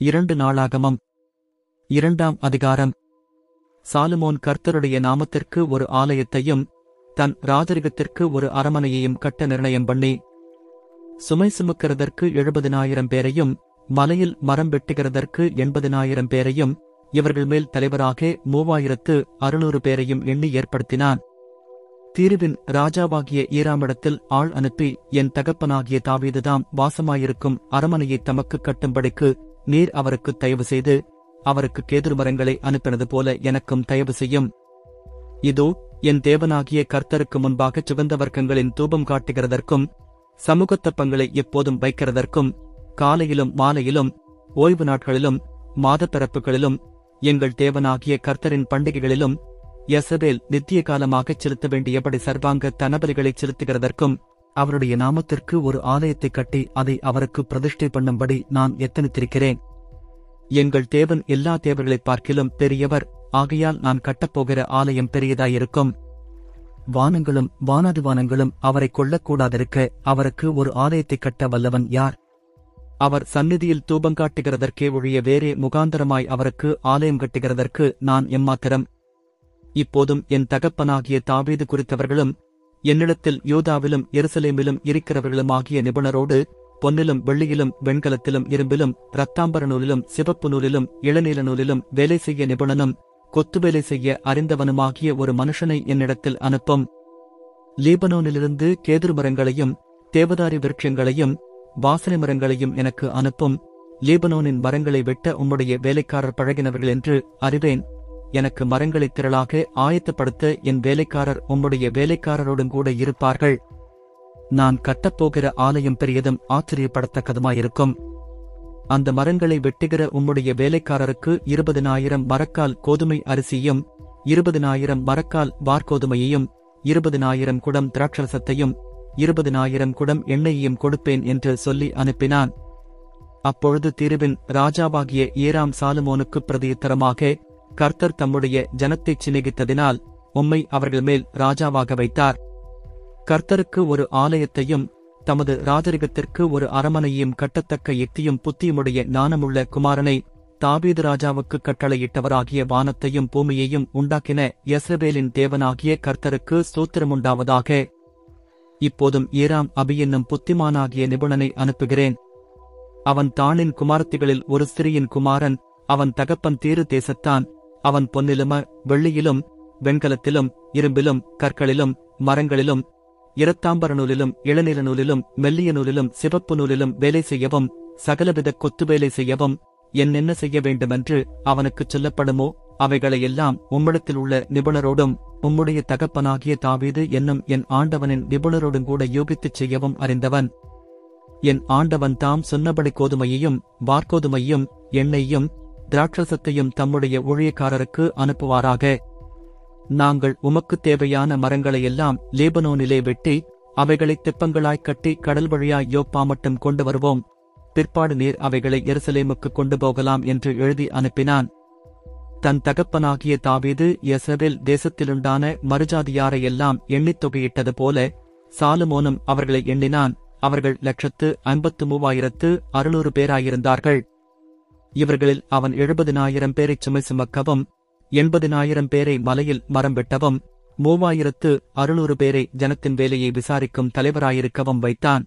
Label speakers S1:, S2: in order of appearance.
S1: இரண்டு நாளாகமம். இரண்டாம் அதிகாரம். சாலுமோன் கர்த்தருடைய நாமத்திற்கு ஒரு ஆலயத்தையும் தன் ராஜரிகத்திற்கு ஒரு அரமனையையும் கட்ட நிர்ணயம் பண்ணி சுமை சுமக்கிறதற்கு எழுபதினாயிரம் பேரையும் மலையில் மரம் வெட்டுகிறதற்கு எண்பதினாயிரம் பேரையும் இவர்கள் மேல் தலைவராக மூவாயிரத்து அறுநூறு பேரையும் எண்ணி ஏற்படுத்தினான். தீருவின் ராஜாவாகிய ஈராமிடத்தில் ஆள் அனுப்பி என் தகப்பனாகிய தாவீதுதாம் வாசமாயிருக்கும் அரமனையை தமக்கு கட்டும்படிக்கு நீர் அவருக்கு தயவு செய்து அவருக்கு கேதுரு மரங்களை அனுப்பினது போல எனக்கும் தயவு செய்யும். இதோ என் தேவனாகிய கர்த்தருக்கு முன்பாக சுகந்த வர்க்கங்களின் தூபம் காட்டுகிறதற்கும் சமூகத்தப்பங்களை எப்போதும் வைக்கிறதற்கும் காலையிலும் மாலையிலும் ஓய்வு நாட்களிலும் மாதப்பிறப்புகளிலும் எங்கள் தேவனாகிய கர்த்தரின் பண்டிகைகளிலும் எசபேல் நித்திய காலமாகச் செலுத்த வேண்டியபடி சர்வாங்க தனபலிகளை செலுத்துகிறதற்கும் அவருடைய நாமத்திற்கு ஒரு ஆலயத்தை கட்டி அதை அவருக்கு பிரதிஷ்டை பண்ணும்படி நான் எத்தனித்திருக்கிறேன். எங்கள் தேவன் எல்லா தேவர்களைப் பார்க்கிலும் பெரியவர். ஆகையால் நான் கட்டப்போகிற ஆலயம் பெரியதாயிருக்கும். வானங்களும் வானாதிவானங்களும் அவரை கொள்ளக்கூடாதிருக்க அவருக்கு ஒரு ஆலயத்தைக் கட்ட வல்லவன் யார்? அவர் சந்நிதியில் தூபங்காட்டுகிறதற்கே ஒழிய வேறே முகாந்தரமாய் அவருக்கு ஆலயம் கட்டுகிறதற்கு நான் எம்மாத்திரம். இப்போதும் என் தகப்பனாகிய தாவீது குறித்தவர்களும் என்னிடத்தில் யோதாவிலும் எருசலேமிலும் இருக்கிறவர்களுமாகிய நிபுணரோடு பொன்னிலும் வெள்ளியிலும் வெண்கலத்திலும் இரும்பிலும் இரத்தாம்பர நூலிலும் சிவப்பு நூலிலும் இளநீல நூலிலும் வேலை செய்ய நிபுணனும் கொத்து வேலை செய்ய அறிந்தவனுமாகிய ஒரு மனுஷனை என்னிடத்தில் அனுப்பும். லீபனோனிலிருந்து கேதுரு மரங்களையும் தேவதாரி விருட்சங்களையும் வாசனை மரங்களையும் எனக்கு அனுப்பும். லீபனோனின் மரங்களை வெட்ட உம்முடைய வேலைக்காரர் பழகினவர்கள் என்று அறிவேன். எனக்கு மரங்களைத் திரளாக ஆயத்தப்படுத்த என் வேலைக்காரர் உம்முடைய வேலைக்காரருடன் கூட இருப்பார்கள். நான் கட்டப்போகிற ஆலயம் பெரியதும் ஆச்சரியப்படத்தக்கதுமாயிருக்கும். அந்த மரங்களை வெட்டுகிற உம்முடைய வேலைக்காரருக்கு இருபதினாயிரம் மரக்கால் கோதுமை அரிசியும் இருபதினாயிரம் மரக்கால் வார்கோதுமையையும் இருபதினாயிரம் குடம் திராட்சரசத்தையும் இருபதினாயிரம் குடம் எண்ணெயையும் கொடுப்பேன் என்று சொல்லி அனுப்பினான். அப்பொழுது தீருவின் ராஜாவாகிய ஏராம் சாலுமோனுக்கு பிரதியுத்தரமாக கர்த்தர் தம்முடைய ஜனத்தைச் சிநேகித்ததினால் உம்மை அவர்கள் மேல் ராஜாவாக வைத்தார். கர்த்தருக்கு ஒரு ஆலயத்தையும் தமது ராஜரிகத்திற்கு ஒரு அரமனையும் கட்டத்தக்க யுக்தியும் புத்தியுமுடைய ஞானமுள்ள குமாரனை தாபீது ராஜாவுக்கு கட்டளையிட்டவராகிய வானத்தையும் பூமியையும் உண்டாக்கின யஸ்ரவேலின் தேவனாகிய கர்த்தருக்கு சூத்திரமுண்டாவதாக. இப்போதும் ஈராம் அபி என்னும் புத்திமானாகிய நிபுணனை அனுப்புகிறேன். அவன் தானின் குமாரத்திகளில் ஒரு சிறியின் குமாரன் அவன் தகப்பன் தீரு தேசத்தான். அவன் பொன்னிலும வெள்ளியிலும் வெண்கலத்திலும் இரும்பிலும் கற்களிலும் மரங்களிலும் இரத்தாம்பர நூலிலும் இளநில நூலிலும் மெல்லிய நூலிலும் சிவப்பு நூலிலும் வேலை செய்யவும் சகலவித கொத்து வேலை செய்யவும் என்னென்ன செய்ய வேண்டுமென்று அவனுக்குச் சொல்லப்படுமோ அவைகளையெல்லாம் உம்மிடத்தில் உள்ள நிபுணரோடும் உம்முடைய தகப்பனாகிய தாவீது என்னும் என் ஆண்டவனின் நிபுணரோடும் கூட யூபித்துச் செய்யவும் அறிந்தவன். என் ஆண்டவன் தாம் சொன்னபடி கோதுமையையும் வார்கோதுமையும் எண்ணெய்யும் திராட்சசத்தையும் தம்முடைய ஊழியக்காரருக்கு அனுப்புவாராக. நாங்கள் உமக்குத் தேவையான மரங்களையெல்லாம் லேபனோனிலே வெட்டி அவைகளை தெப்பங்களாய் கட்டி கடல் வழியாய் யோப்பா மட்டும் கொண்டு வருவோம். பிற்பாடு நீர் அவைகளை எருசலேமுக்கு கொண்டு போகலாம் என்று எழுதி அனுப்பினான். தன் தகப்பனாகிய தாவீது யசபேல் தேசத்திலுண்டான மறுஜாதியாரையெல்லாம் எண்ணித் தொகையிட்டது போல சாலுமோனும் அவர்களை எண்ணினான். அவர்கள் லட்சத்து ஐம்பத்து மூவாயிரத்து அறுநூறு பேராயிருந்தார்கள். இவர்களில் அவன் எழுபதினாயிரம் பேரைச் சுமை சுமக்கவும் எண்பதினாயிரம் பேரை மலையில் மரம் வெட்டவும் மூவாயிரத்து அறுநூறு பேரை ஜனத்தின் வேலையை விசாரிக்கும் தலைவராயிருக்கவும் வைத்தான்.